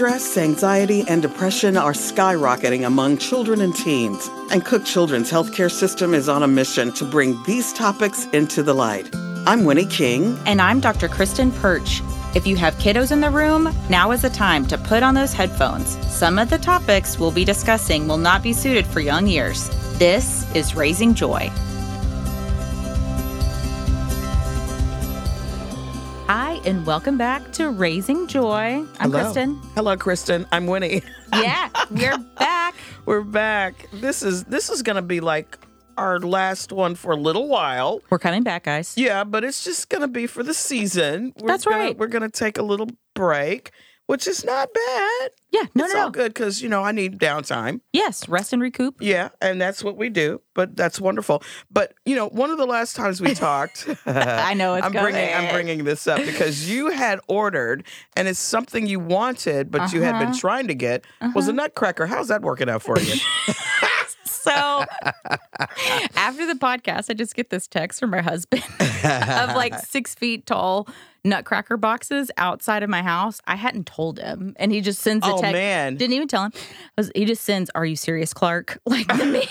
Stress, anxiety, and depression are skyrocketing among children and teens, and Cook Children's healthcare system is on a mission to bring these topics into the light. I'm Winnie King. And I'm Dr. Kristen Perch. If you have kiddos in the room, now is the time to put on those headphones. Some of the topics we'll be discussing will not be suited for young ears. This is Raising Joy. Hi, and welcome back to Raising Joy. I'm Hello. Kristen. Hello, Kristen. I'm Winnie. Yeah, we're back. We're back. This is this is gonna be like our last one for a little while. We're coming back, guys. Yeah, but it's just gonna be for the season. We're That's gonna- right. We're gonna take a little break, which is not bad. Yeah, no, it's no, all no. good because you know I need downtime. Yes, rest and recoup. Yeah, and that's what we do. But that's wonderful. But you know, one of the last times we talked, I know it's I'm bringing I'm bringing this up because you had ordered, and it's something you wanted, but you had been Uh-huh. trying to get was a nutcracker. How's that working out for you? So after the podcast, I just get this text from my husband of like six feet tall nutcracker boxes outside of my house. I hadn't told him, and he just sends a Oh, text. man. Didn't even tell him. Was- He just sends, "Are you serious, Clark?" Like the man.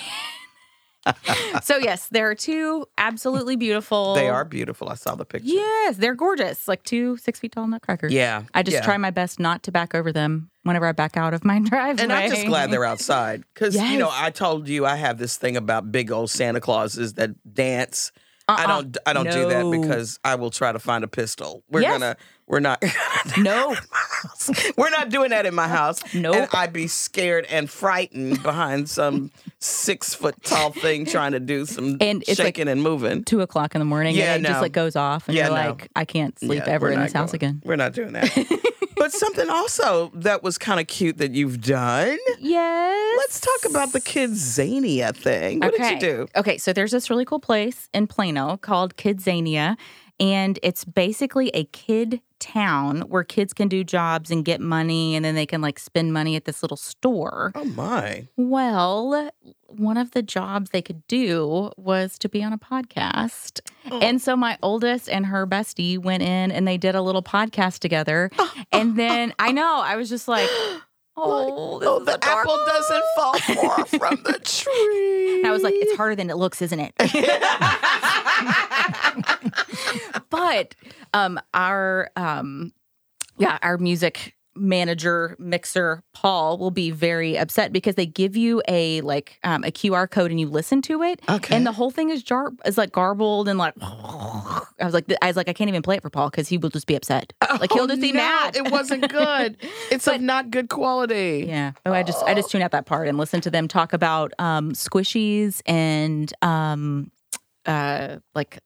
so yes, there are two absolutely beautiful. they are beautiful. I saw the picture. Yes, they're gorgeous. Like two six feet tall nutcrackers. Yeah, I just yeah. try my best not to back over them whenever I back out of my driveway. And I'm just glad they're outside because you know I told you I have this thing about big old Santa Clauses that dance. I Uh-uh. don't I don't do that because I will try to find a pistol. We're Yes. gonna we're not No. we're not doing that in my house. Nope. And I'd be scared and frightened behind some six foot tall thing trying to do some And it's like- shaking and moving. two o'clock in the morning Yeah, and it just no. like goes off and Yeah, you're no. like i can't sleep Yeah, ever in this house again We're not doing that. but something also that was kind of cute that you've done. yes Let's talk about the Kids Zania thing. What okay. did you do? okay so there's this really cool place in plano called kidzania and it's basically a kid town where kids can do jobs and get money and then they can like spend money at this little store Oh my. well one of the jobs they could do was to be on a podcast Oh. and so my oldest and her bestie went in and they did a little podcast together and then i know i was just like oh, oh, this Oh, the adorable. apple doesn't fall far from the tree. And I was like, it's harder than it looks, isn't it? but um, our um, yeah, our music manager mixer Paul will be very upset because they give you a like um, a QR code and you listen to it, Okay. and the whole thing is jar is like garbled and like. I was like, I was like, I can't even play it for Paul because he will just be upset. Like he'll Oh, just be no, mad. It wasn't good. It's of not good quality. Yeah. Oh, I just I just tune out that part and listen to them talk about um squishies and um uh like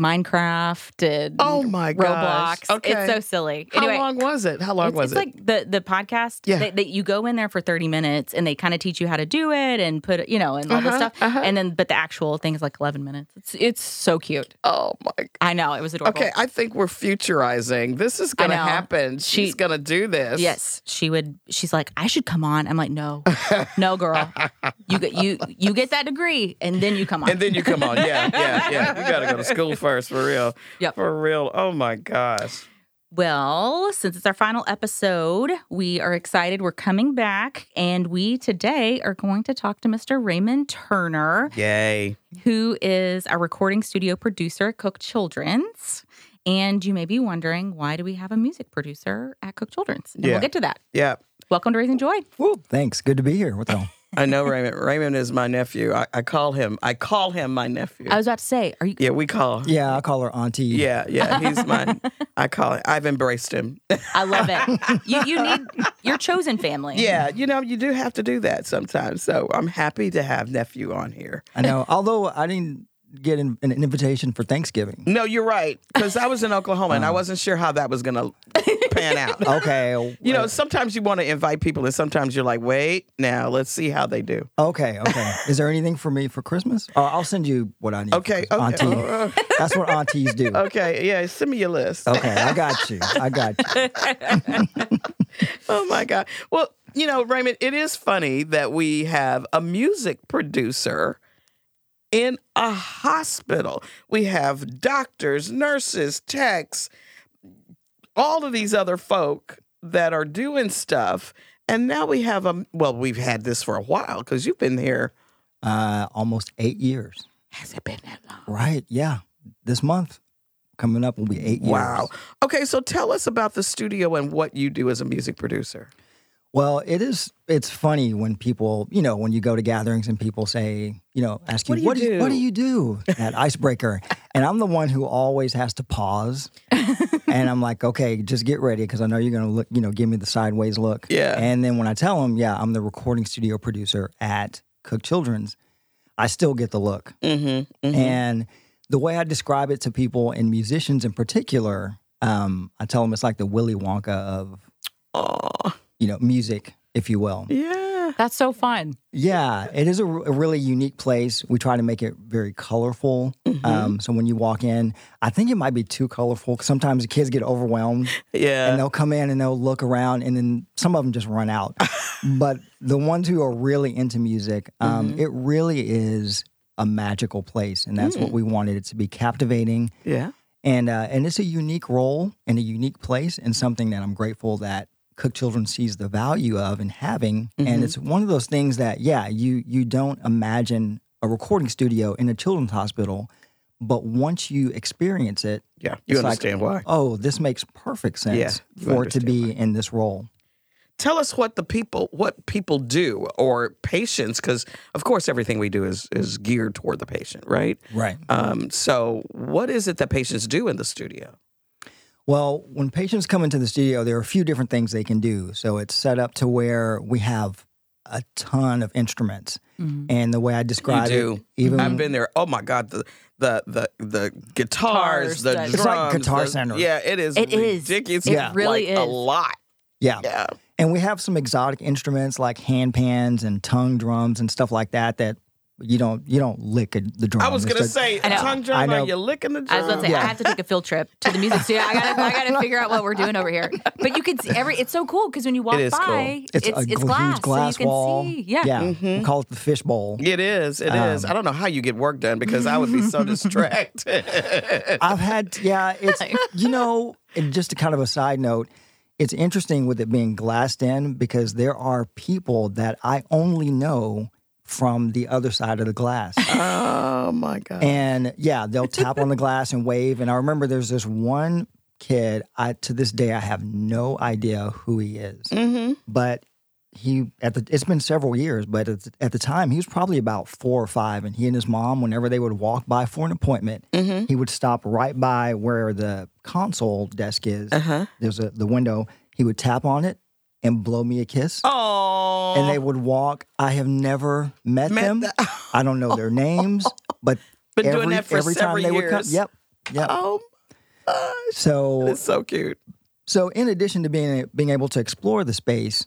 Minecraft did Oh my gosh. Roblox. Okay. It's so silly. How anyway, long was it? How long it's, was it's it? It's like the the podcast. Yeah. That that you go in there for thirty minutes and they kind of teach you how to do it and put you know, and all this Uh-huh, stuff. uh-huh. And then, but the actual thing is like eleven minutes. It's it's so cute. oh my. I know it was adorable. Okay, I think we're futurizing. This is going to happen. She- She's going to do this. Yes, she would. She's like, I should come on. I'm like, no, no, girl. You get you you get that degree, and then you come on. And then you come on. Yeah, yeah, yeah. You got to go to school first for real. Yep. For real. Oh my gosh. well, since it's our final episode, we are excited. We're coming back, and we today are going to talk to Mr. Raymond Turner, Yay. who is a recording studio producer at Cook Children's. And you may be wondering, why do we have a music producer at Cook Children's? And Yeah. we'll get to that. Yeah. Welcome to Raising Joy. Woo, thanks. Good to be here. What's all? I know Raymond. Raymond is my nephew. I, I call him. I call him my nephew. I was about to say, are you? yeah, we call. Yeah, I call her auntie. Yeah, yeah. He's my. I call it. I've embraced him. I love it. You you need your chosen family. yeah, you know, you do have to do that sometimes. So I'm happy to have nephew on here. I know. Although I didn't get an, an invitation for Thanksgiving. No, you're right. Because I was in Oklahoma and I wasn't sure how that was going to pan out. Okay. You know, sometimes you want to invite people, and sometimes you're like, wait, now let's see how they do. Okay. Okay. Is there anything for me for Christmas? Oh, I'll send you what I need. Okay, okay, Auntie. uh, That's what aunties do. okay, yeah. Send me your list. Okay, I got you. I got you. Oh my God. Well, you know, Raymond, it is funny that we have a music producer in a hospital. We have doctors, nurses, techs, all of these other folk that are doing stuff. And now we have a well, we've had this for a while because you've been here. Uh, almost eight years. Has it been that long? Right. Yeah. This month coming up will be eight years. Wow. Okay, so tell us about the studio and what you do as a music producer. Well, it is. It's funny when people, you know, when you go to gatherings and people say, you know, ask you, What do you what do do?" you do at Icebreaker? and I'm the one who always has to pause, and I'm like, okay, just get ready because I know you're gonna look, you know, give me the sideways look. Yeah. And then when I tell them, yeah, I'm the recording studio producer at Cook Children's, I still get the look. Mm-hmm. And the way I describe it to people and musicians in particular, um, I tell them it's like the Willy Wonka of Oh, you know music, if you will. yeah. That's so fun. Yeah, it is a, r- a really unique place. We try to make it very colorful. Mm-hmm. Um, so when you walk in, I think it might be too colorful 'cause sometimes the kids get overwhelmed Yeah. and they'll come in and they'll look around and then some of them just run out. but the ones who are really into music, um, Mm-hmm. it really is a magical place. And that's Mm. what we wanted it to be captivating. yeah. And, uh, and it's a unique role and a unique place and something that I'm grateful that Cook Children sees the value of and having. Mhm. And it's one of those things that, yeah, you you don't imagine a recording studio in a children's hospital, but once you experience it, Yeah. You It's like- understand why. oh, this makes perfect sense Yeah, for it to understand be in this role. Tell us what the people what people do or patients, because of course everything we do is is geared toward the patient, right? Right. Um, so what is it that patients do in the studio? Well, when patients come into the studio, there are a few different things they can do. So it's set up to where we have a ton of instruments. Mm-hmm. And the way I describe do. it, even I've been there. Oh my God, the the the the guitars, Guitars, the the- drums. It's like Guitar the- Center. Yeah, it is. It is. ridiculous. It Yeah, really like A lot. yeah. Yeah. And we have some exotic instruments like hand pans and tongue drums and stuff like that that you don't you don't lick a, the drum. I was gonna just- say I know. tongue I drum. Are know. you licking the drum? I was gonna say Yeah. I have to take a field trip to the music studio. I gotta, I gotta figure out what we're doing over here. But you can see every. It's so cool because when you walk is by, cool. it's a it's, glass, huge glass so you can wall. see. Yeah. yeah. Mm-hmm. We call it the fishbowl. It is. It is. Um, I don't know how you get work done because I would be so distracted. I've had, yeah, it's, you know, and just a kind of a side note, it's interesting with it being glassed in because there are people that I only know from the other side of the glass. oh my god. and yeah, they'll tap on the glass and wave. And I remember there's this one kid, I to this day, I have no idea who he is. mm-hmm. But he, at the, it's been several years, but at the, at the time, he was probably about four or five. And he and his mom, whenever they would walk by for an appointment, Mm-hmm. he would stop right by where the console desk is. Uh-huh. There's a the window. He would tap on it and blow me a kiss. Oh. And they would walk. I have never met, Met them. the- I don't know their names, but Been every, doing that for every time they would come. Yep. Yep. Oh, So it's so cute. so in addition to being being able to explore the space,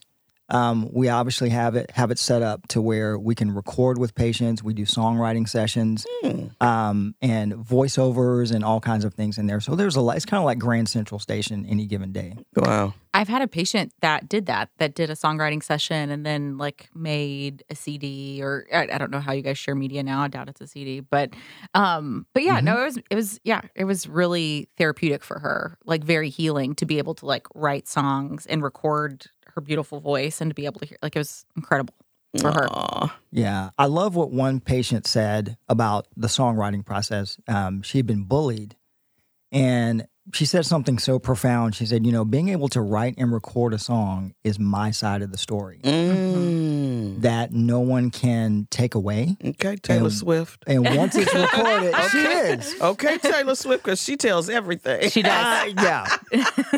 um, we obviously have it have it set up to where we can record with patients. We do songwriting sessions Hmm. um, and voiceovers and all kinds of things in there. So there's a lot. It's kind of like Grand Central Station any given day. Wow. I've had a patient that did that, that did a songwriting session and then like made a CD or I, I don't know how you guys share media now. I doubt it's a CD, but um, but yeah, no, it was it was yeah, it was really therapeutic for her, like very healing to be able to like write songs and record her beautiful voice and to be able to hear like it was incredible for her. Yeah, I love what one patient said about the songwriting process. Um, she had been bullied, and she said something so profound. She said, "You know, being able to write and record a song is my side of the story Mm. that no one can take away." Okay, Taylor And- Swift. And once it's recorded, she is. Okay, Taylor Swift, because she tells everything. She does. Uh, yeah,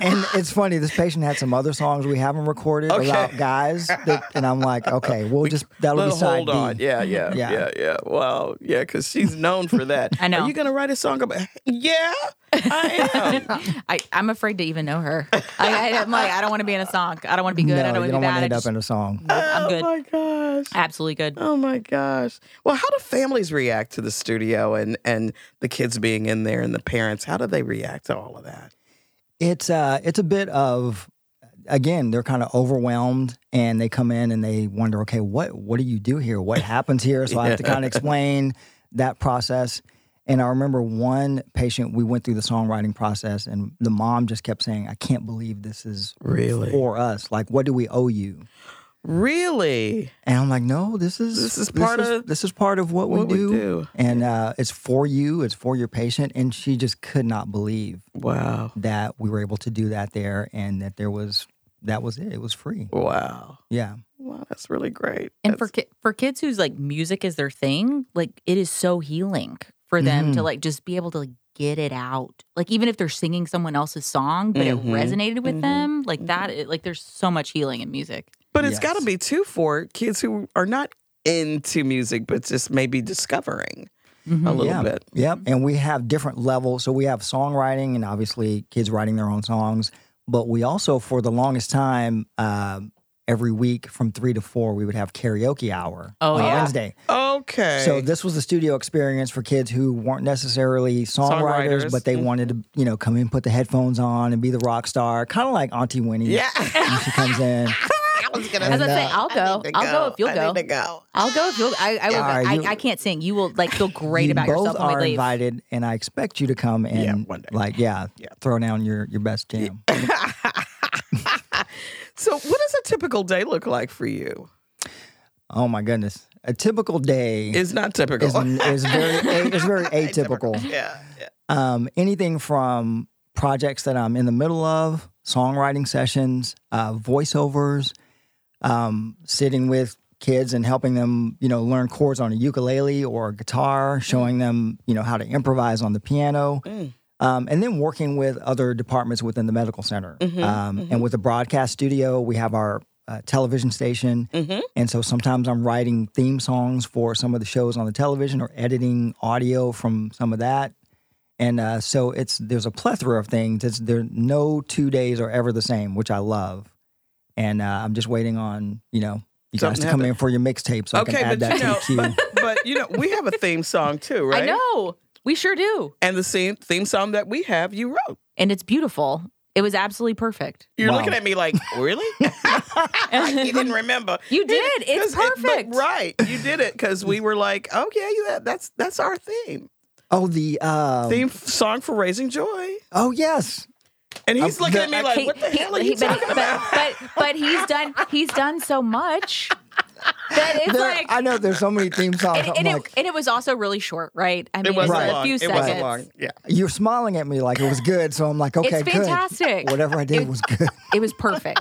and it's funny. This patient had some other songs we haven't recorded Okay. about guys, that, and I'm like, okay, we'll just that'll be Little side hold B. on. Yeah, yeah, yeah, Yeah. yeah, Wow. Yeah, because she's known for that. I know. Are you going to write a song about Yeah, I am. I, I'm afraid to even know her. I, I, am like, I don't want to be in a song. I don't want to be good. I don't want to want be to bad. I end up in a song. I'm good. Oh, my gosh. Absolutely good. Oh my gosh. Well, how do families react to the studio and and the kids being in there and the parents? How do they react to all of that? It's uh it's a bit of again, they're kind of overwhelmed and they come in and they wonder, okay, what what do you do here? What happens here? So I have to kind of explain that process. And I remember one patient, we went through the songwriting process, and the mom just kept saying, I can't believe this is Really? for us. Like, what do we owe you? Really? And I'm like, no, this is This is part of this is part of what, what we, we do. do. And uh, it's for you, it's for your patient. And she just could not believe Wow. that we were able to do that there and that there was that was it. It was free. Wow. Yeah. Wow, that's really great. And for That's- ki- for kids whose like music is their thing, like it is so healing for them to Mhm. like just be able to like get it out. Like even if they're singing someone else's song, but Mhm. it resonated with Mhm. them, like that. It, like there's so much healing in music. but it's got to be too for kids who are not into music, but just maybe discovering a little yeah. bit. Yep. And we have different levels. So we have songwriting and obviously kids writing their own songs. But we also, for the longest time, um, every week from three to four, we would have karaoke hour Oh, on yeah. Wednesday. Okay. So this was the studio experience for kids who weren't necessarily songwriters, Songwriters. but they Mhm. wanted to, you know, come in, put the headphones on, and be the rock star, kind of like Auntie Winnie. yeah. when she comes in. I was gonna I was And, gonna say, I'll go. I I'll go if you'll I go. need to go. I'll go if you'll. I, I will. All go. right, I, you- I can't sing. You will like feel great you about both yourself when are we leave. invited, and I expect you to come and Yeah, one day. like, yeah, Yeah. throw down your your best jam. So, what does a typical day look like for you? oh my goodness, a typical day is not typical. is, is very is very atypical. Yeah. yeah. Um, anything from projects that I'm in the middle of, songwriting sessions, uh, voiceovers, um, sitting with kids and helping them, you know, learn chords on a ukulele or a guitar, showing them, you know, how to improvise on the piano. Mm. Um, and then working with other departments within the medical center. Mhm, um, And with the broadcast studio, we have our uh, television station. Mhm. And so sometimes I'm writing theme songs for some of the shows on the television or editing audio from some of that. And uh, so it's there's a plethora of things. It's, there no two days are ever the same, which I love. And uh, I'm just waiting on you know you guys Something to come happen- in for your mixtape so I Okay, can add but that you know, to the queue. but, but you know, we have a theme song too, right? I know. We sure do. And the same theme song that we have, you wrote. And it's beautiful. It was absolutely perfect. You're Wow. looking at me like, really? you didn't remember. You did. It's 'Cause it- but perfect. right, you did it because we were like, oh yeah, you, that's that's our theme. oh the uh, Theme song for Raising Joy. oh yes And he's Um, looking the- at me like, He- what the he- hell are he- you but, talking about? but, but but he's done he's done so much that it's There- like I know there's so many theme songs. and, I'm and, like it, and it was also really short, right? I mean, It wasn't it's long. a few it seconds. wasn't long. Yeah. you're smiling at me like it was good, so I'm like okay it's good. fantastic. Whatever I did It- was good. It was perfect.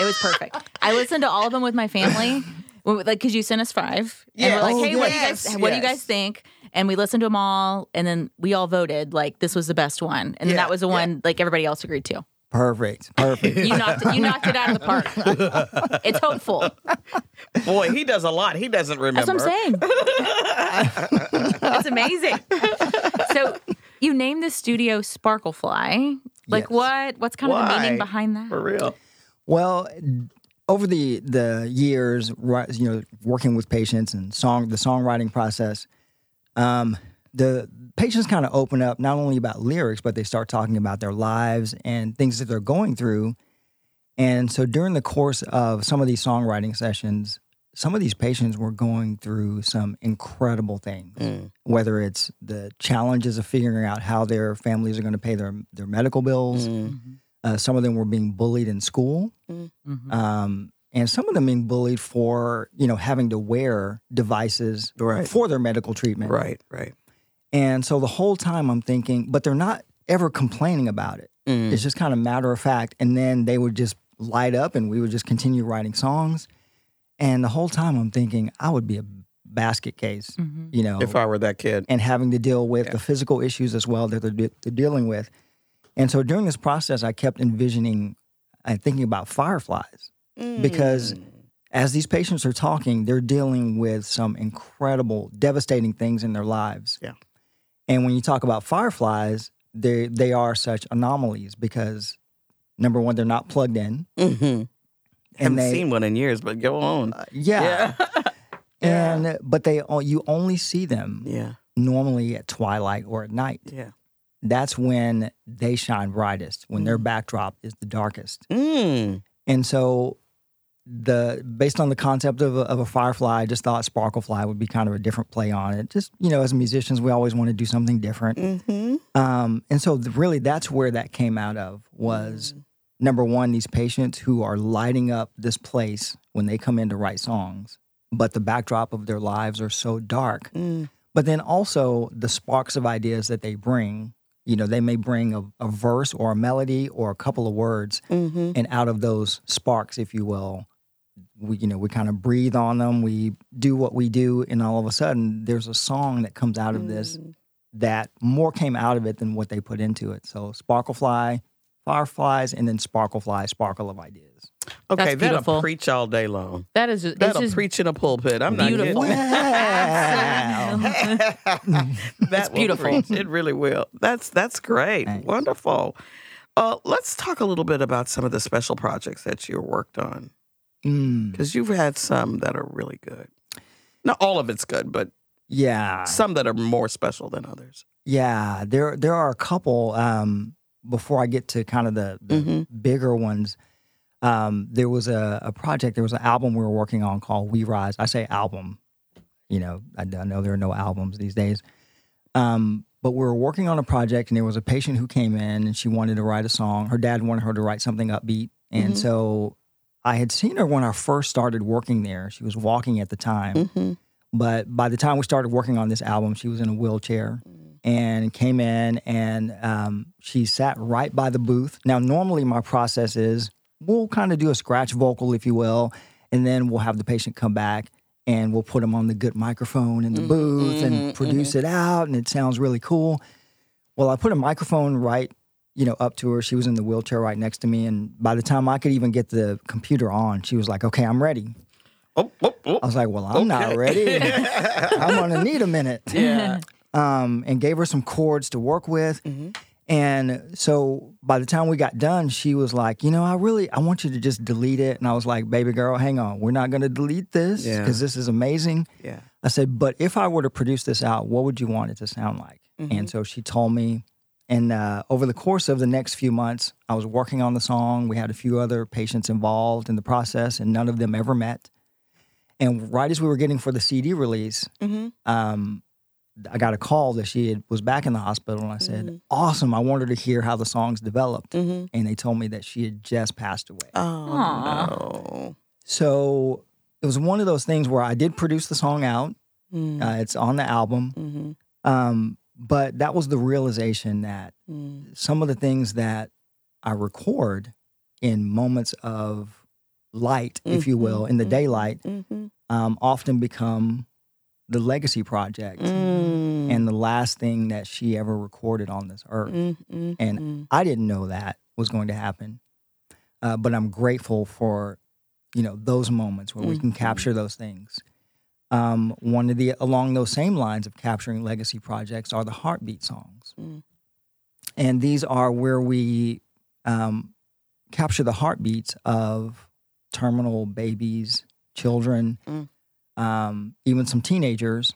it was perfect. I listened to all of them with my family, like because you sent us five, and Yeah. we're like, Oh, "Hey, what do you yes, guys? What do you guys think?" And we listened to them all, and then we all voted like this was the best one, and then Yeah, that was the yeah. one like everybody else agreed to. Perfect. Perfect. You knocked it, you knocked it out of the park. It's hopeful. Boy, he does a lot. He doesn't remember. That's remember. what I'm saying. it's amazing. So you named the studio Sparklefly. Like Yes. what? What's kind of the Why? meaning behind that? For real. Well, over the the years, ri- you know, working with patients and song the songwriting process, um, the patients kind of open up not only about lyrics, but they start talking about their lives and things that they're going through. And so during the course of some of these songwriting sessions, some of these patients were going through some incredible things. Mm. Whether it's the challenges of figuring out how their families are going to pay their their medical bills, Mm. uh, some of them were being bullied in school Mhm. um, and some of them being bullied for you know having to wear devices Right. for their medical treatment. Right, right. And so the whole time I'm thinking, but they're not ever complaining about it. Mm. It's just kind of matter of fact. And then they would just light up, and we would just continue writing songs. And the whole time I'm thinking, I would be a basket case, Mhm. you know, If I were that kid. and having to deal with Yeah. the physical issues as well that they're, de- they're dealing with. And so during this process, I kept envisioning and thinking about fireflies because Mm. as these patients are talking, they're dealing with some incredible, devastating things in their lives. Yeah. And when you talk about fireflies, they they are such anomalies because number one, they're not plugged in. Mhm. And Haven't they, seen one in years, but go on. uh, yeah. yeah. And but they you only see them yeah. normally at twilight or at night. Yeah. That's when they shine brightest, when their backdrop is the darkest. Mm. And so the based on the concept of a, of a firefly, I just thought sparklefly would be kind of a different play on it. Just you know, as musicians, we always want to do something different. Mm-hmm. Um, and so th- really that's where that came out of was number one, these patients who are lighting up this place when they come in to write songs, but the backdrop of their lives are so dark. Mm. But then also the sparks of ideas that they bring, you know, they may bring a, a verse or a melody or a couple of words, Mm-hmm. and out of those sparks, if you will, we you know we kind of breathe on them, we do what we do, and all of a sudden there's a song that comes out of this that more came out of it than what they put into it. So Sparklefly, Fireflies, and then Sparklefly, Sparkle of Ideas. Okay, That's that'll beautiful. preach all day long. That is just, it's That'll just preach in a pulpit. I'm beautiful. not Wow. kidding. that will beautiful. preach. It really will. That's that's great. Thanks. Wonderful. Uh, let's talk a little bit about some of the special projects that you worked on Mm, because you've had some that are really good. Not all of it's good, but yeah, some that are more special than others. yeah. There there are a couple. Um, before I get to kind of the, the Mhm. bigger ones, um, there was a, a project. There was an album we were working on called We Rise. I say album. You know, I, I know there are no albums these days. Um, but we were working on a project, and there was a patient who came in, and she wanted to write a song. Her dad wanted her to write something upbeat, and Mhm. so I had seen her when I first started working there. She was walking at the time, Mm-hmm. but by the time we started working on this album, she was in a wheelchair and came in and um, she sat right by the booth. Now, normally my process is we'll kind of do a scratch vocal, if you will, and then we'll have the patient come back and we'll put them on the good microphone in the Mhm, booth and produce it out, and it sounds really cool. Well, I put a microphone right, you know, up to her. She was in the wheelchair right next to me, and by the time I could even get the computer on, she was like, "Okay, I'm ready." Oh, oh, oh. I was like, "Well, I'm not ready. I'm gonna need a minute." yeah. um, and gave her some chords to work with. Mhm. And so by the time we got done, she was like, you know, I really, I want you to just delete it. And I was like, baby girl, hang on. We're not going to delete this Yeah. because this is amazing. Yeah. I said, but if I were to produce this out, what would you want it to sound like? Mhm. And so she told me. And uh, over the course of the next few months, I was working on the song. We had a few other patients involved in the process, and none of them ever met. And right as we were getting for the CD release, Mm-hmm. um, I got a call that she had, was back in the hospital, and I said, Mhm. "Awesome! I wanted to hear how the songs developed." Mm-hmm. And they told me that she had just passed away. Oh Aw. no. So it was one of those things where I did produce the song out. Mm-hmm. Uh, it's on the album, mm-hmm. um, but that was the realization that Mm. some of the things that I record in moments of light, if you will, in the Mhm. daylight, Mm-hmm. um, often become the legacy project Mm. and the last thing that she ever recorded on this earth. Mm-hmm. And I didn't know that was going to happen, uh, but I'm grateful for you know those moments where we can capture those things. Um, one of the along those same lines of capturing legacy projects are the heartbeat songs, Mm. and these are where we um, capture the heartbeats of terminal babies, children, Mm. um, even some teenagers,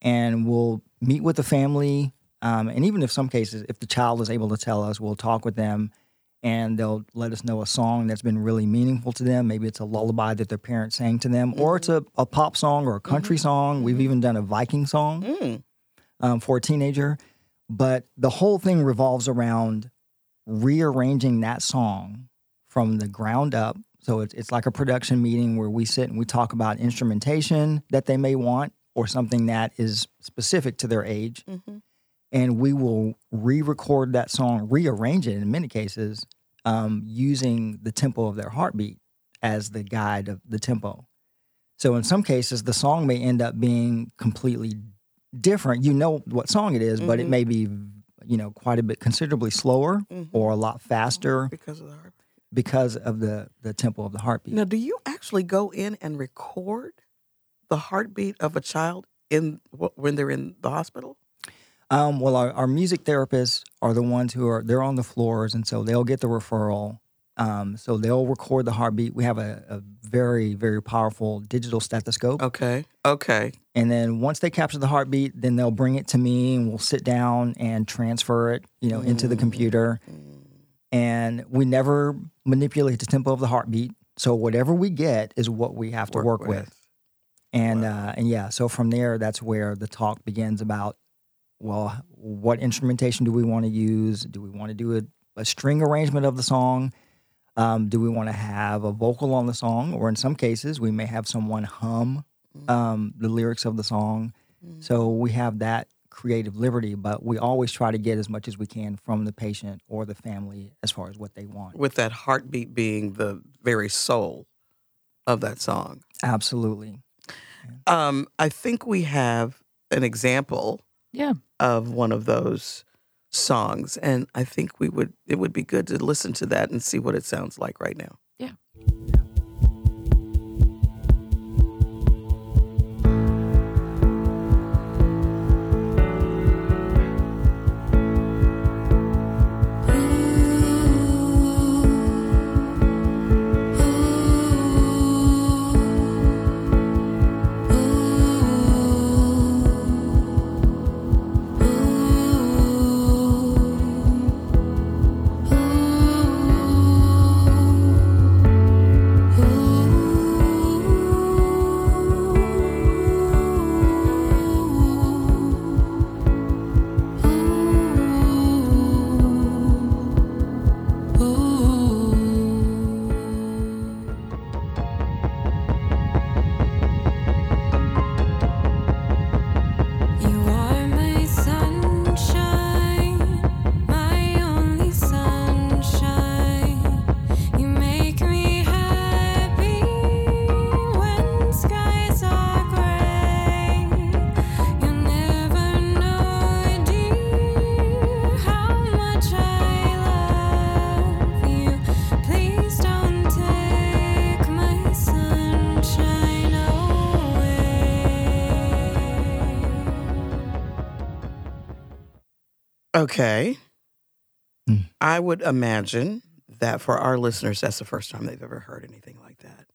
and we'll meet with the family. Um, and even if some cases, if the child is able to tell us, we'll talk with them and they'll let us know a song that's been really meaningful to them. Maybe it's a lullaby that their parents sang to them, or it's a, a pop song or a country song. We've even done a Viking song Mm. um, for a teenager. But the whole thing revolves around rearranging that song from the ground up. So it's, it's like a production meeting where we sit and we talk about instrumentation that they may want or something that is specific to their age. Mm-hmm. And we will re record that song, rearrange it in many cases, um, using the tempo of their heartbeat as the guide of the tempo. So in some cases, the song may end up being completely different. You know what song it is, but it Mhm. may be, you know, quite a bit considerably slower Mhm. or a lot faster because of the heart. because of the the tempo of the heartbeat. Now, do you actually go in and record the heartbeat of a child in when they're in the hospital? Um, well, our, our music therapists are the ones who are they're on the floors, and so they'll get the referral. Um, so they'll record the heartbeat. We have a, a very very powerful digital stethoscope, Okay. Okay. and then once they capture the heartbeat, then they'll bring it to me, and we'll sit down and transfer it, you know, into the Mm. computer. Mm. And we never manipulate the tempo of the heartbeat. So whatever we get is what we have to work, with. And Wow. uh, and yeah, so from there, that's where the talk begins about, well, what instrumentation do we want to use? Do we want to do a, a string arrangement of the song? Um, do we want to have a vocal on the song, or in some cases, we may have someone hum um, the lyrics of the song. So we have that creative liberty, but we always try to get as much as we can from the patient or the family as far as what they want. With that heartbeat being the very soul of that song. Absolutely. Um, I think we have an example Yeah. of one of those songs, and I think we would it would be good to listen to that and see what it sounds like right now. Yeah. Okay. Hmm. I would imagine that for our listeners, that's the first time they've ever heard anything like that.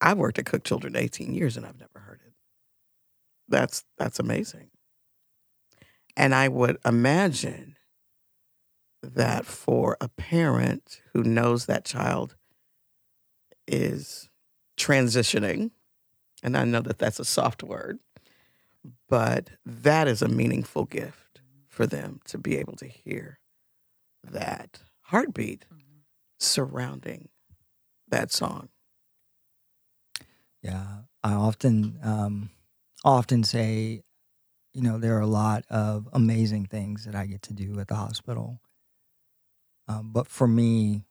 I've worked at Cook Children 18 years and I've never heard it. That's that's amazing. And I would imagine that for a parent who knows that child is transitioning, and I know that that's a soft word, but that is a meaningful gift for them to be able to hear that heartbeat surrounding that song. Yeah, I often um, often say, you know, there are a lot of amazing things that I get to do at the hospital, um, but for me,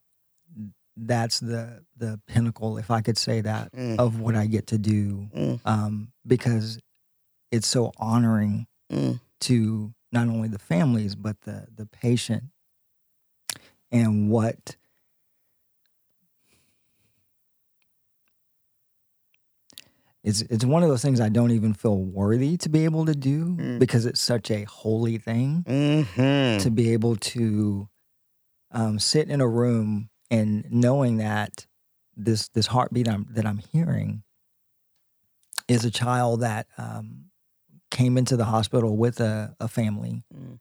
that's the the pinnacle, if I could say that, Mm, of what I get to do, mm, um, because it's so honoring mm, to not only the families but the the patient and what it's it's one of those things I don't even feel worthy to be able to do Mm. because it's such a holy thing mhm. to be able to um, sit in a room and knowing that this this heartbeat I'm, that I'm hearing is a child that um, came into the hospital with a, a family, Mm.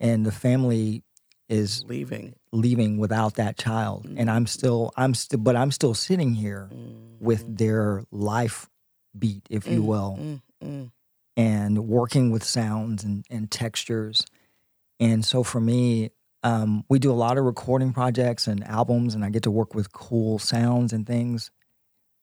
and the family is Leaving. leaving without that child, and I'm still I'm still but I'm still sitting here with Mhm. their life beat, if you Mm, will mm, mm. and working with sounds and, and textures. And so for me, um, we do a lot of recording projects and albums, and I get to work with cool sounds and things.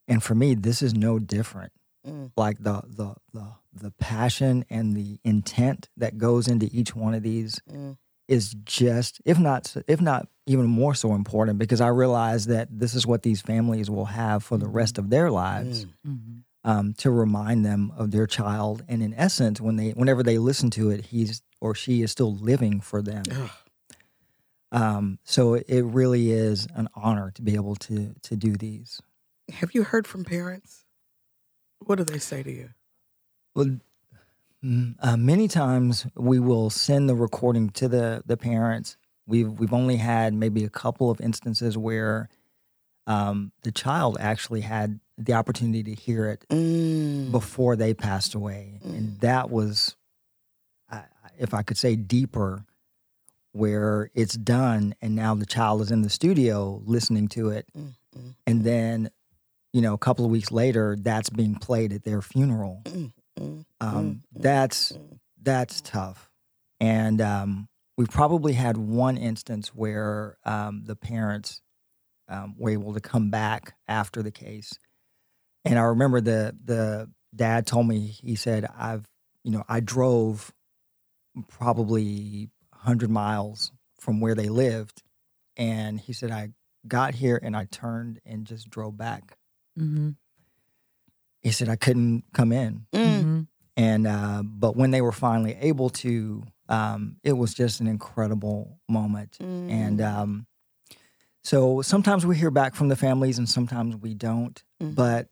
And for me, this is no different. Mm. Like the the the the passion and the intent that goes into each one of these Mm. is just, if not if not even more so important, because I realize that this is what these families will have for the rest of their lives Mm. um, to remind them of their child. And in essence, when they whenever they listen to it, he's or she is still living for them. Ugh. Um, so it, it really is an honor to be able to to do these. Have you heard from parents? What do they say to you? Well, mm, uh, many times we will send the recording to the the parents. We've we've only had maybe a couple of instances where um, the child actually had the opportunity to hear it Mm. before they passed away, and that was, I- if I could say, deeper, where it's done, and now the child is in the studio listening to it, Mm, Mm, and then you know a couple of weeks later that's being played at their funeral. Mm, mm, um, mm, that's that's tough. And um, we've probably had one instance where um, the parents um, were able to come back after the case. And i remember the the dad told me he said i've you know i drove probably 100 miles from where they lived and he said i got here and i turned and just drove back Mm-hmm. he said i couldn't come in Mm. and uh, but when they were finally able to um, it was just an incredible moment and Mm. um, so sometimes we hear back from the families and sometimes we don't Mhm. but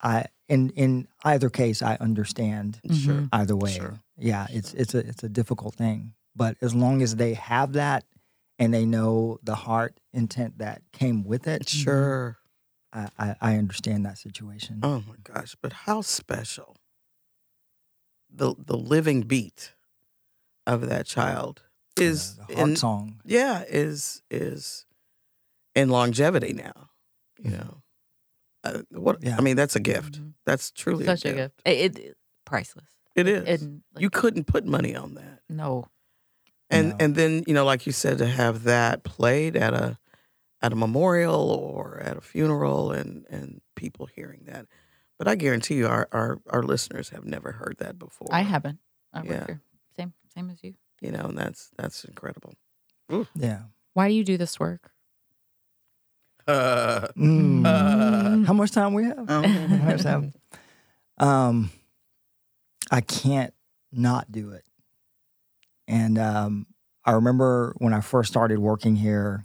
i in in either case i understand Sure. either way Sure. yeah it's Sure. it's a it's a difficult thing but as long as they have that and they know the heart intent that came with it Sure. I, I, I understand that situation Oh my gosh, but how special. The the living beat of that child is the, the heart in, song yeah, is is in longevity now. You know. Uh, what Yeah. I mean, that's a gift. Mhm. That's truly Such a a gift. gift. It, it priceless. It is. And like, you couldn't put money on that. no. And No. and then, you know, like you said, to have that played at a at a memorial or at a funeral and and people hearing that. But I guarantee you our our, our listeners have never heard that before. I haven't. I work Yeah. here. Same same as you. You know, and that's that's incredible. yeah Why do you do this work? Uh, Mm. Uh, How much time we have? How much time? Um, I can't not do it. And um, I remember when I first started working here,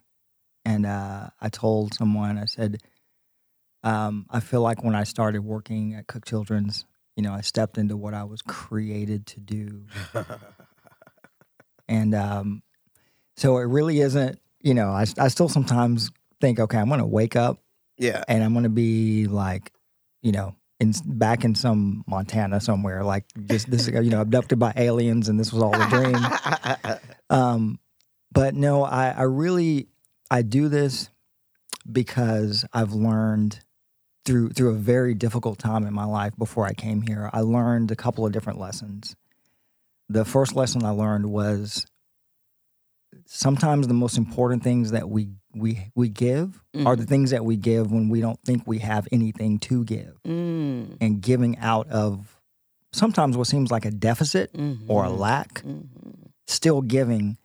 and uh, I told someone, I said, um, I feel like when I started working at Cook Children's, you know, I stepped into what I was created to do. And um, so it really isn't, you know, I, I still sometimes think, okay, I'm going to wake up yeah. and I'm gonna be like, you know, in back in some Montana somewhere, like just this, you know, abducted by aliens, and this was all a dream. Um, but no, I, I really I do this because I've learned through through a very difficult time in my life before I came here. I learned a couple of different lessons. The first lesson I learned was sometimes the most important things that we we we give are the things that we give when we don't think we have anything to give Mm, and giving out of sometimes what seems like a deficit or a mhm, lack mhm. still giving.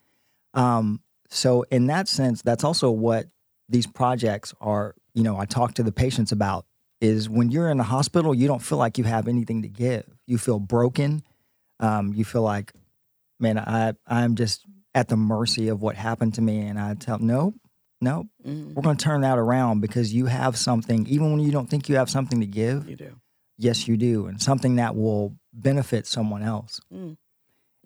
Um, so in that sense, that's also what these projects are. You know, I talk to the patients about is when you're in the hospital, you don't feel like you have anything to give. You feel broken. Um, you feel like, man, I I'm just at the mercy of what happened to me, and I tell no, no, Mhm. we're going to turn that around because you have something, even when you don't think you have something to give. You do. Yes, you do, and something that will benefit someone else. Mm.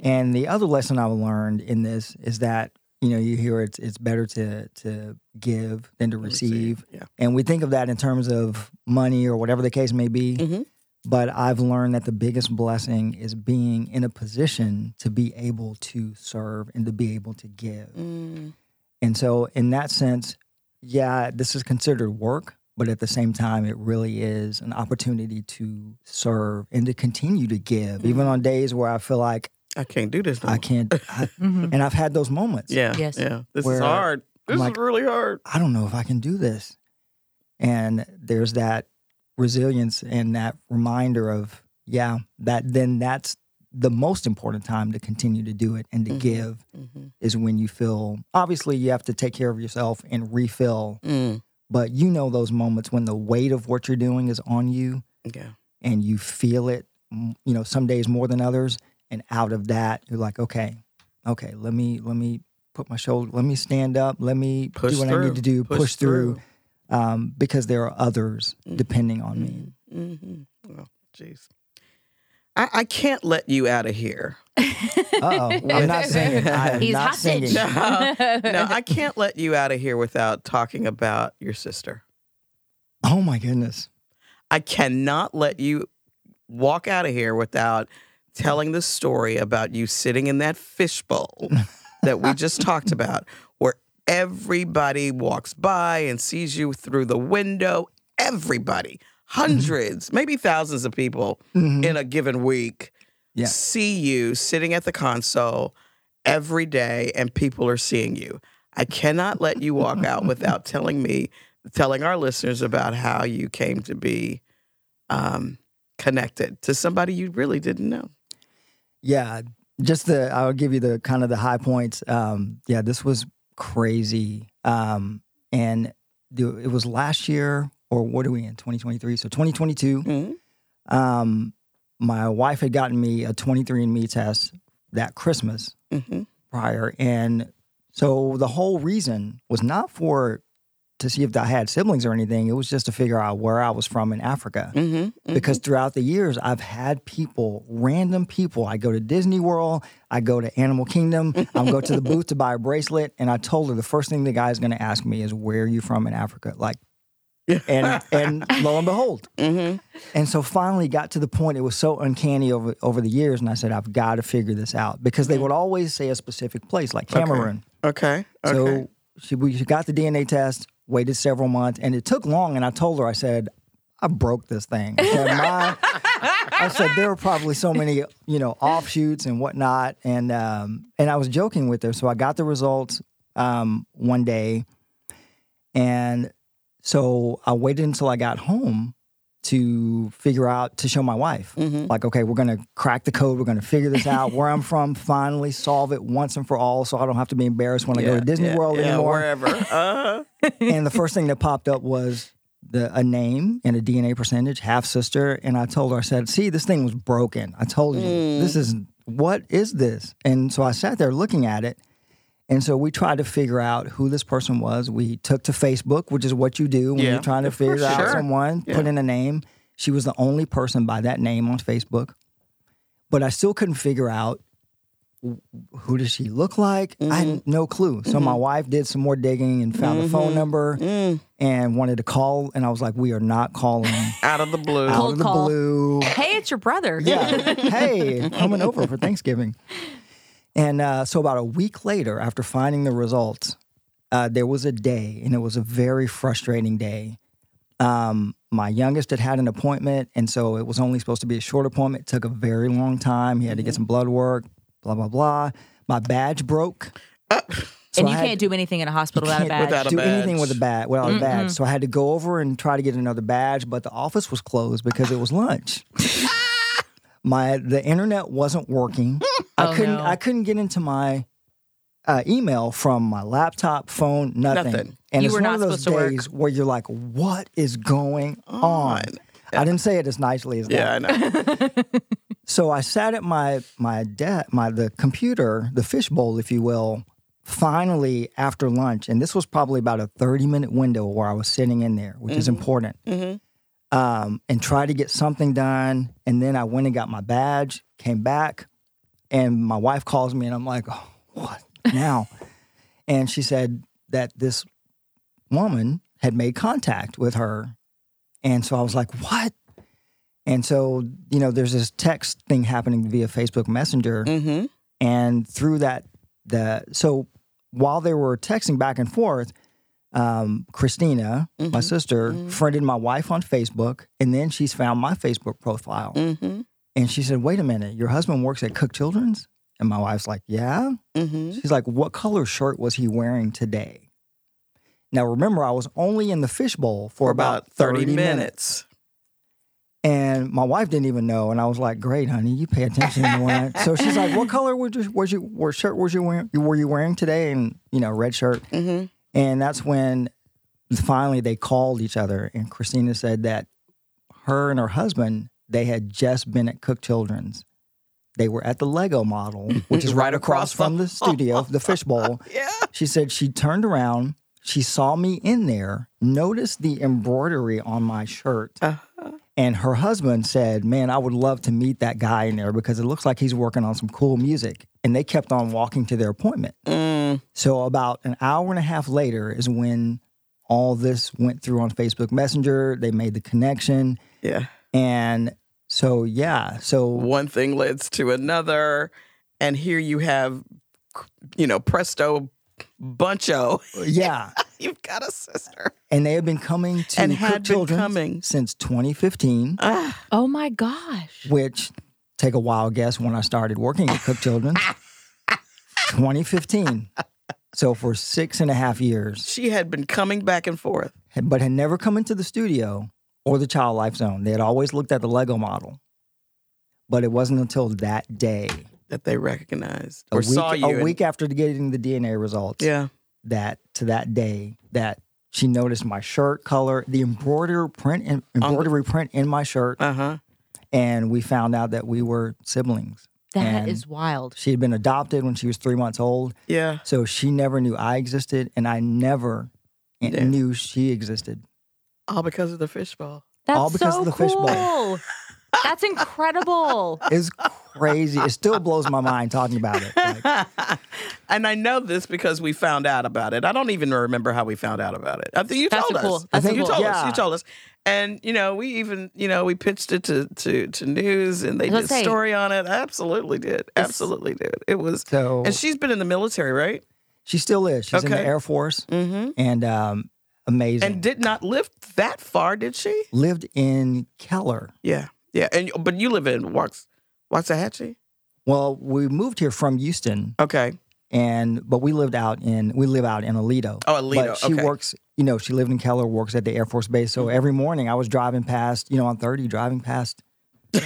And the other lesson I've learned in this is that you know you hear it's it's better to to give than to receive, Yeah. and we think of that in terms of money or whatever the case may be. Mhm. But I've learned that the biggest blessing is being in a position to be able to serve and to be able to give. Mm. And so, in that sense, yeah, this is considered work, but at the same time, it really is an opportunity to serve and to continue to give, even Mm-hmm. on days where I feel like I can't do this. No I can't. I, Mhm. and I've had those moments. Yeah. Yes. Yeah. This Where is hard. I'm This like- is really hard. I don't know if I can do this. And there's that resilience and that reminder of, yeah, that then that's the most important time to continue to do it and to Mhm. give Mm-hmm. is when you feel obviously you have to take care of yourself and refill Mm. but you know those moments when the weight of what you're doing is on you Yeah. and you feel it you know some days more than others and out of that you're like okay okay let me let me put my shoulder let me stand up let me Push do what through. i need to do push, through, Um, because there are others Mhm. depending on me Mm-hmm. Oh, jeez. I, I can't let you out of here. uh-oh i'm not singing i am He's not hostage. singing No, no, I can't let you out of here without talking about your sister. oh my goodness I cannot let you walk out of here without telling the story about you sitting in that fishbowl that we just talked about, where Everybody walks by and sees you through the window. Everybody, hundreds, maybe thousands of people Mhm. in a given week Yeah. see you sitting at the console every day and people are seeing you. I cannot let you walk out without telling me, telling our listeners about how you came to be um, connected to somebody you really didn't know. Yeah, just the I'll give you the kind of the high points. Um, yeah, this was crazy, um, and the, it was last year or what are we in 2023? So 2022. Mhm. Um, my wife had gotten me a 23andMe test that Christmas hmm prior, and so the whole reason was not for to see if I had siblings or anything. It was just to figure out where I was from in Africa hmm because throughout the years I've had people, random people. I go to Disney World, I go to Animal Kingdom, I'll go to the booth to buy a bracelet, and I told her the first thing the guy's going to ask me is, "Where are you from in Africa?" Like, and and lo and behold, hmm and so finally got to the point. It was so uncanny over over the years, and I said, "I've got to figure this out," because they would always say a specific place, like Okay. Cameroon. Okay. Okay. So she, we she got the DNA test, waited several months, and it took long. And I told her, I said, I broke this thing. I said, "My-" I said there were probably so many, you know, offshoots and whatnot, and um, and I was joking with her. So I got the results um, one day, and so I waited until I got home to figure out to show my wife. Mhm. Like, okay, we're gonna crack the code. We're gonna figure this out. Where I'm from, finally solve it once and for all, so I don't have to be embarrassed when I go to Disney yeah, World yeah, anymore. Wherever. Uh, and the first thing that popped up was the a name and a DNA percentage, half sister. And I told her, I said, "See, this thing was broken. I told you, Mm. this is what is this?" And so I sat there looking at it. And so we tried to figure out who this person was. We took to Facebook, which is what you do when Yeah, you're trying to of course, figure out sure. someone, put in a name. She was the only person by that name on Facebook. But I still couldn't figure out who does she look like? I Mm-hmm. had no clue. So my wife did some more digging and found the phone number mm, and wanted to call. And I was like, we are not calling out of the blue. out Cold of the call. blue. Hey, it's your brother. Yeah. hey, coming over for Thanksgiving. And uh, so about a week later, after finding the results, uh, there was a day, and it was a very frustrating day. Um, my youngest had had an appointment, and so it was only supposed to be a short appointment. It took a very long time. He had to get some blood work, blah, blah, blah. My badge broke. So and you had- can't do anything in a hospital without a badge. Without a do anything with a badge. badge without a badge. So I had to go over and try to get another badge, but the office was closed because it was lunch. my the internet wasn't working. I Oh, couldn't no. I couldn't get into my uh, email from my laptop, phone, nothing. Nothing. And You it's one not of those supposed to work. days where you're like, "What is going on?" On. I didn't say it as nicely as that. Yeah, I know. So I sat at my my de- my the computer, the fishbowl, if you will. Finally, after lunch, and this was probably about a thirty minute window where I was sitting in there, which is important, hmm um, and tried to get something done. And then I went and got my badge, came back, and my wife calls me, and I'm like, oh, "What now?" and she said that this woman had made contact with her, and so I was like, "What?" And so, you know, there's this text thing happening via Facebook Messenger. hmm And through that, the so while they were texting back and forth, um, Christina, my Mhm. sister, Mhm. friended my wife on Facebook, and then she's found my Facebook profile. hmm And she said, Wait a minute, your husband works at Cook Children's? And my wife's like, Yeah. hmm She's like, What color shirt was he wearing today? Now, remember, I was only in the fishbowl for, For about 30, minutes. minutes. And my wife didn't even know, and I was like, "Great, honey, you pay attention." to when I-" so she's like, "What color was your was your what shirt was you wearing? Were you wearing today?" And you know, red shirt. hmm And that's when finally they called each other, and Christina said that her and her husband they had just been at Cook Children's. They were at the Lego model, which is Right right across across from the studio, the fishbowl. Yeah. She said she turned around, she saw me in there, noticed the embroidery on my shirt, Uh-huh. and her husband said, Man, I would love to meet that guy in there because it looks like he's working on some cool music. And they kept on walking to their appointment. Mm. So, about an hour and a half later is when all this went through on Facebook Messenger. They made the connection. Yeah. And so, yeah. So, One thing leads to another. And here you have, you know, presto buncho. Yeah. You've got a sister. And they have been coming to And Cook had been Children's coming. since 2015, Ah, Oh my gosh. which take a wild guess when I started working at Cook Children's. 2015. So for six and a half years, she had been coming back and forth. but had never come into the studio or the Child Life Zone. They had always looked at the Lego model. But it wasn't until that day, that they recognized a or week, saw you. a and- week after getting the DNA results, yeah. that to that day that she noticed my shirt color, the embroidery print, in, embroidery print in my shirt, Uh huh. and we found out that we were siblings. That is And- wild. She had been adopted when she was three months old, Yeah. so she never knew I existed, and I never Yeah. knew she existed. All because of the fishbowl. That's all because so of the fishbowl. cool. That's incredible. It's crazy. it still blows my mind talking about it. Like, and I know this because we found out about it. I don't even remember how we found out about it. I think you told so cool. us. That's I think you cool. told us. You told us. And you know, we even you know we pitched it to to to news, and they I was did a story on it. Absolutely did. Absolutely did. It was. so And she's been in the military, right? she still is. She's in the Air Force, Mm-hmm. and um, amazing. And did not live that far, did she? Lived in Keller. Yeah. Yeah. And but you live in Wax Waxahachie? Well, we moved here from Houston, Okay. and but we lived out in we live out in Aledo. Oh, Aledo. But she okay. works, you know, she lived in Keller, works at the Air Force Base. So mm-hmm. every morning I was driving past, you know, on 30, driving past.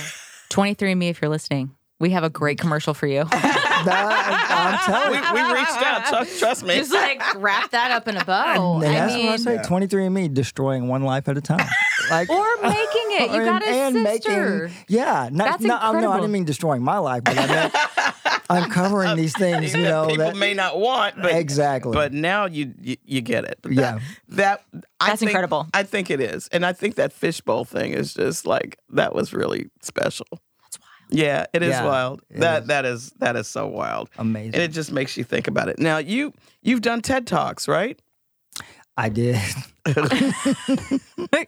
Twenty three and me, if you're listening, we have a great commercial for you. That, I'm telling we, you. we reached out. Trust, trust me. Just like wrap that up in a bow. And I that's mean, what I say. 23andMe destroying one life at a time. Like or making it. You and- got a and sister. making yeah. Not, That's no, I- no, I didn't mean destroying my life, but I meant uncovering these things. You know people that may not want, but exactly. But now you you, you get it. That- Yeah. that I That's think- incredible. I think it is, and I think that fishbowl thing is just like that was really special. That's wild. Yeah, it is Yeah, wild. it that is. that is that is so wild, amazing. and it just makes you think about it. Now you you've done TED talks, right? I did.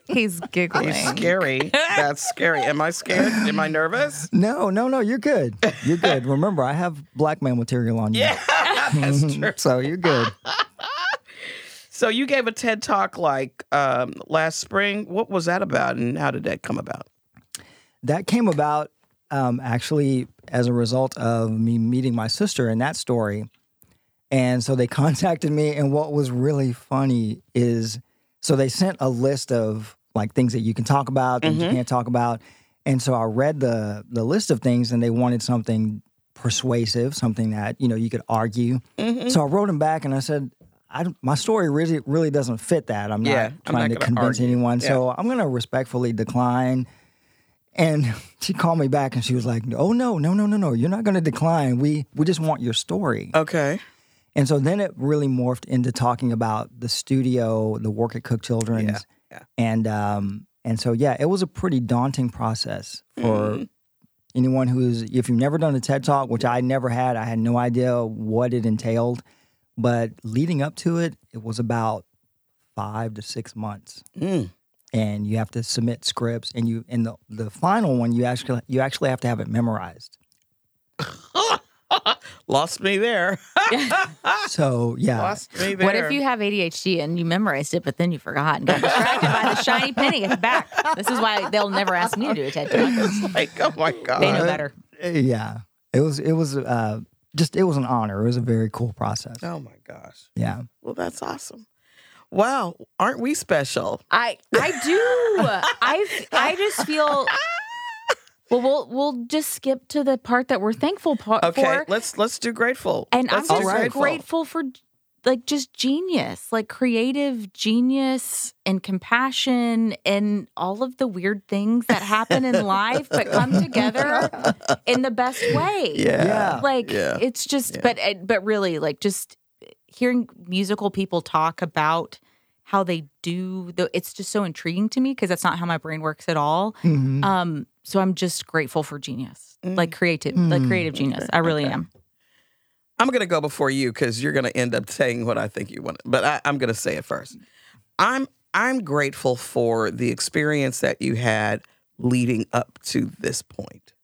He's giggling. He's scary. That's scary. Am I scared? Am I nervous? No, no, no. You're good. You're good. Remember, I have blackmail material on you. Yeah, that's true. so you're good. So you gave a TED talk like um, last spring. What was that about, and how did that come about? That came about um, actually as a result of me meeting my sister in that story. And so they contacted me. And what was really funny is so they sent a list of like things that you can talk about, things you Mhm. can't talk about. And so I read the the list of things and they wanted something persuasive, something that, you know, you could argue. Mhm. So I wrote him back and I said, I, my story really really doesn't fit that. I'm not Yeah, I'm trying not to convince argue. anyone. So I'm going to respectfully decline. And she called me back and she was like, "Oh no, no, no, no, no! You're not going to decline. We we just want your story." Okay. And so then it really morphed into talking about the studio, the work at Cook Children's, Yeah, yeah. and um and so yeah, it was a pretty daunting process for Mhm. anyone who's if you've never done a TED Talk, which I never had, I had no idea what it entailed. But leading up to it, it was about five to six months Mm. And you have to submit scripts and you in the the final one you actually you actually have to have it memorized Lost me there. so yeah Lost me there. What if you have ADHD and you memorized it, but then you forgot and got distracted by the shiny penny at the back? This is why they'll never ask me to do a TED Talk. Like, oh my god. They know better. Uh, yeah it was it was uh just it was an honor it was a very cool process Oh my gosh. yeah Well, that's awesome. Wow, aren't we special? I I do. I I just feel. Well, we'll we'll just skip to the part that we're thankful po- Okay, for, let's let's do grateful. and let's I'm just Alright. grateful for like just genius, like creative genius and compassion and all of the weird things that happen in life but come together in the best way. Yeah. Yeah. like Yeah. it's just Yeah. but uh, but really like just hearing musical people talk about how they do the it's just so intriguing to me because that's not how my brain works at all Mhm. um so i'm just grateful for genius Mm. like creative like Mm. creative genius Okay, i really okay. am I'm going to go before you because you're going to end up saying what I think you want. But I, I'm going to say it first. I'm I'm grateful for the experience that you had leading up to this point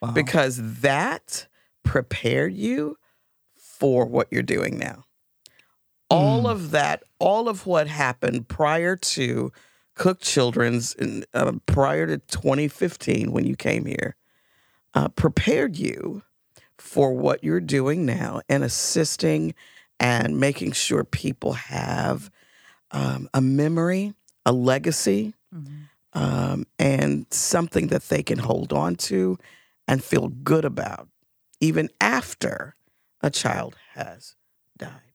Wow. because that prepared you for what you're doing now. Of that, all of what happened prior to Cook Children's, in, uh, prior to 2015 when you came here, uh, prepared you for what you're doing now and assisting and making sure people have um, a memory, a legacy, um, and something that they can hold on to and feel good about, even after a child has died.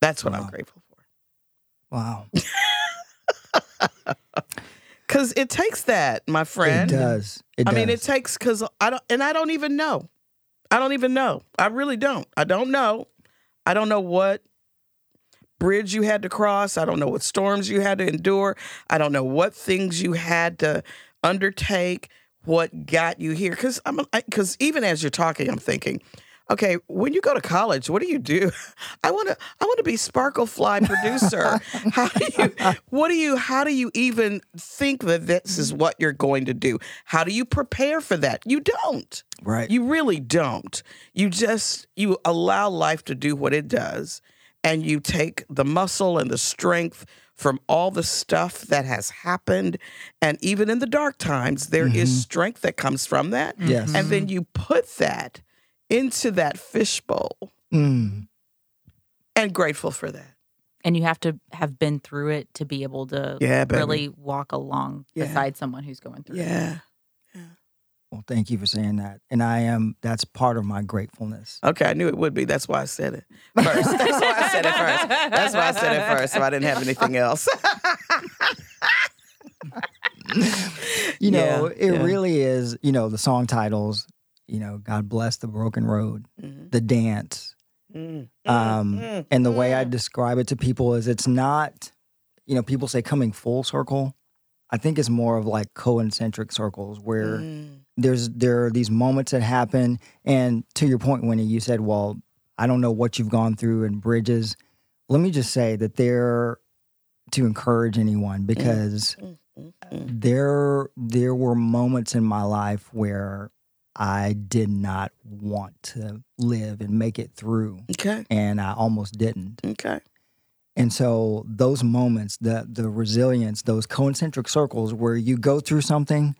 That's what I'm grateful for. Wow. Because it takes that, my friend. It does. It I mean, it takes because I don't, and I don't even know. I don't even know. I really don't. I don't know. I don't know what bridge you had to cross. I don't know what storms you had to endure. I don't know what things you had to undertake. What got you here? Because I'm because even as you're talking, I'm thinking, okay, when you go to college, what do you do? I want to I want to be Sparklefly producer. how do you what do you how do you even think that this is what you're going to do? How do you prepare for that? You don't. right. You really don't. You just you allow life to do what it does and you take the muscle and the strength from all the stuff that has happened and even in the dark times there is mm-hmm. strength that comes from that. yes. And then mm-hmm. you put that into that fishbowl Mm. and grateful for that. And you have to have been through it to be able to Yeah, baby. really walk along Yeah. beside someone who's going through it. Yeah. Well, thank you for saying that. And I am, that's part of my gratefulness. Okay, I knew it would be. That's why I said it first. That's why I said it first. That's why I said it first. So I didn't have anything else. You know, Yeah, it yeah. really is, you know, the song titles, you know, God bless the broken road, Mhm. the dance. Mm, Um, mm, and the way I mm. describe it to people is it's not, you know, people say coming full circle. I think it's more of like concentric circles where Mm. there's there are these moments that happen. And to your point, Winnie, you said, well, I don't know what you've gone through in bridges. Let me just say that they're to encourage anyone because Mm, mm, mm. there there were moments in my life where I did not want to live and make it through Okay. and I almost didn't. Okay. And so those moments, the the resilience, those concentric circles where you go through something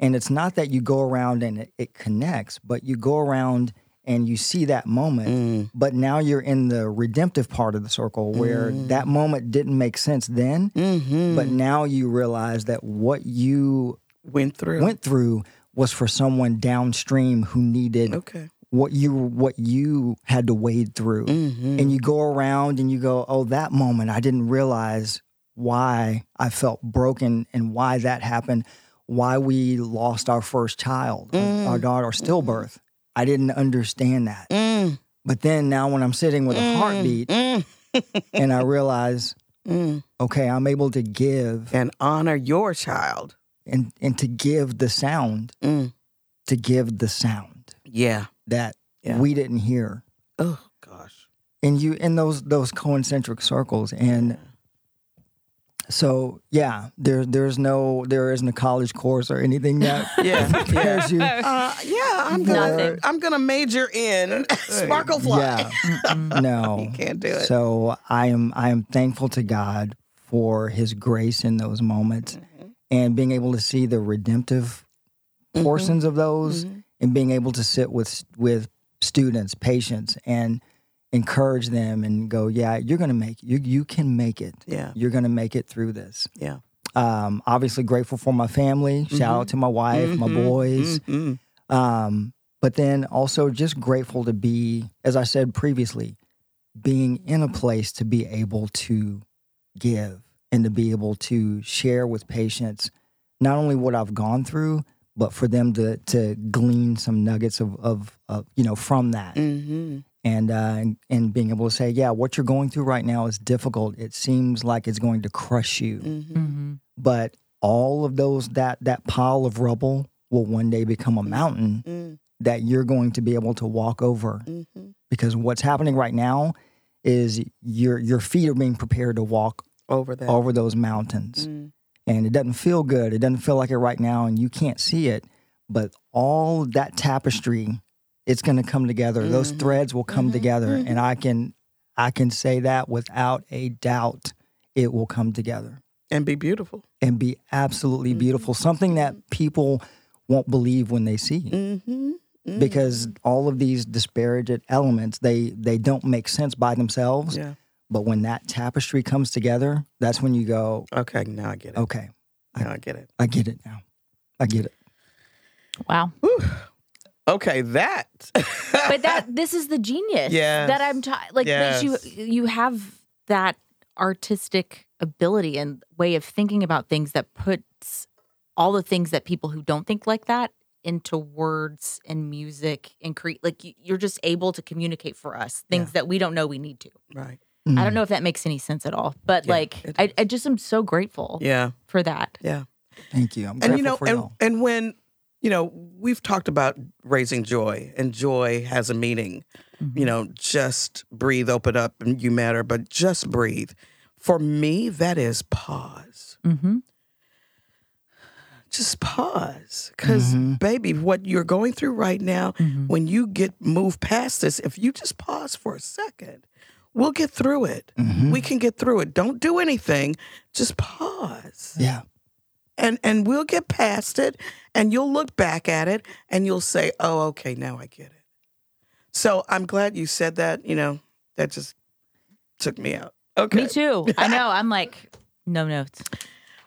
and it's not that you go around and it, it connects, but you go around and you see that moment, Mm. but now you're in the redemptive part of the circle where Mm. that moment didn't make sense then, Mm-hmm. but now you realize that what you went through. went through was for someone downstream who needed Okay. what you what you had to wade through Mm-hmm. and you go around and you go, oh, that moment, I didn't realize why I felt broken and why that happened, why we lost our first child, our- Mm. our daughter, stillbirth. I didn't understand that. Mm. But then now when I'm sitting with a Mm. heartbeat Mm. and I realize, Mm. okay, I'm able to give And honor your child. And, and to give the sound, Mm. to give the sound Yeah. that Yeah. we didn't hear. Oh gosh. And you in those those concentric circles. And So yeah, there there's no there isn't a college course or anything that Yeah. prepares you. Uh, yeah, I'm gonna Nothing. I'm gonna major in Sparklefly. Yeah, no. You can't do it. So I am I am thankful to God for His grace in those moments Mhm. And being able to see the redemptive Mhm. portions of those Mhm. and being able to sit with with students, patients, and encourage them and go, yeah, you're gonna make you you can make it. Yeah. You're gonna make it through this. Yeah. Um, obviously grateful for my family. Shout out to my wife, my Mhm. boys. Mhm. Um, but then also just grateful to be, as I said previously, being in a place to be able to give and to be able to share with patients not only what I've gone through, but for them to to glean some nuggets of of, of you know from that Mhm. and, uh, and and being able to say, yeah, what you're going through right now is difficult. It seems like it's going to crush you Mhm. Mhm. but all of those that that pile of rubble will one day become a mountain Mm. that you're going to be able to walk over Mhm. because what's happening right now is your your feet are being prepared to walk Over that. over those mountains Mm. and it doesn't feel good it doesn't feel like it right now and you can't see it but all that tapestry it's going to come together those Mhm. threads will come Mhm. together Mhm. and i can I can say that without a doubt, it will come together And be beautiful. and be absolutely Mm-hmm. beautiful. Something that people won't believe when they see. Mm-hmm. Because all of these disparaged elements, they they don't make sense by themselves. Yeah. But when that tapestry comes together, that's when you go, Okay, now I get it. okay, Now I get it. I get it now. I get it. Wow. Okay, that. but that this is the genius Yes. that I'm ta- like that you you have that artistic ability and way of thinking about things that puts all the things that people who don't think like that into words and music and create like you- you're just able to communicate for us things that we don't know we need to. right. I don't know if that makes any sense at all, but Mm. Yeah, like I, I just am so grateful Yeah. for that. Yeah. Thank you. I'm and grateful you know for and, y'all. and when you know we've talked about raising joy and joy has a meaning Mm-hmm. you know just breathe open up and you matter but just breathe for me that is pause Mm-hmm. just pause because Mhm. baby what you're going through right now Mm-hmm. when you get moved past this if you just pause for a second we'll get through it Mhm. we can get through it don't do anything just pause yeah. and and we'll get past it and you'll look back at it and you'll say oh okay now i get it so i'm glad you said that you know that just took me out okay Me too. I know. I'm like no notes.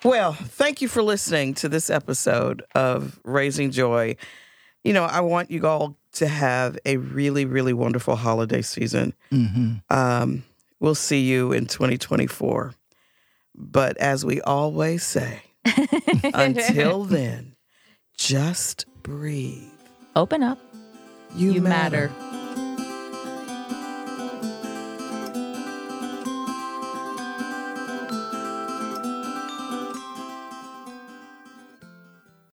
well thank you for listening to this episode of raising joy you know i want you all to have a really really wonderful holiday season hmm um, we'll see you in 2024 but as we always say until then just breathe Open up. You, You matter. matter.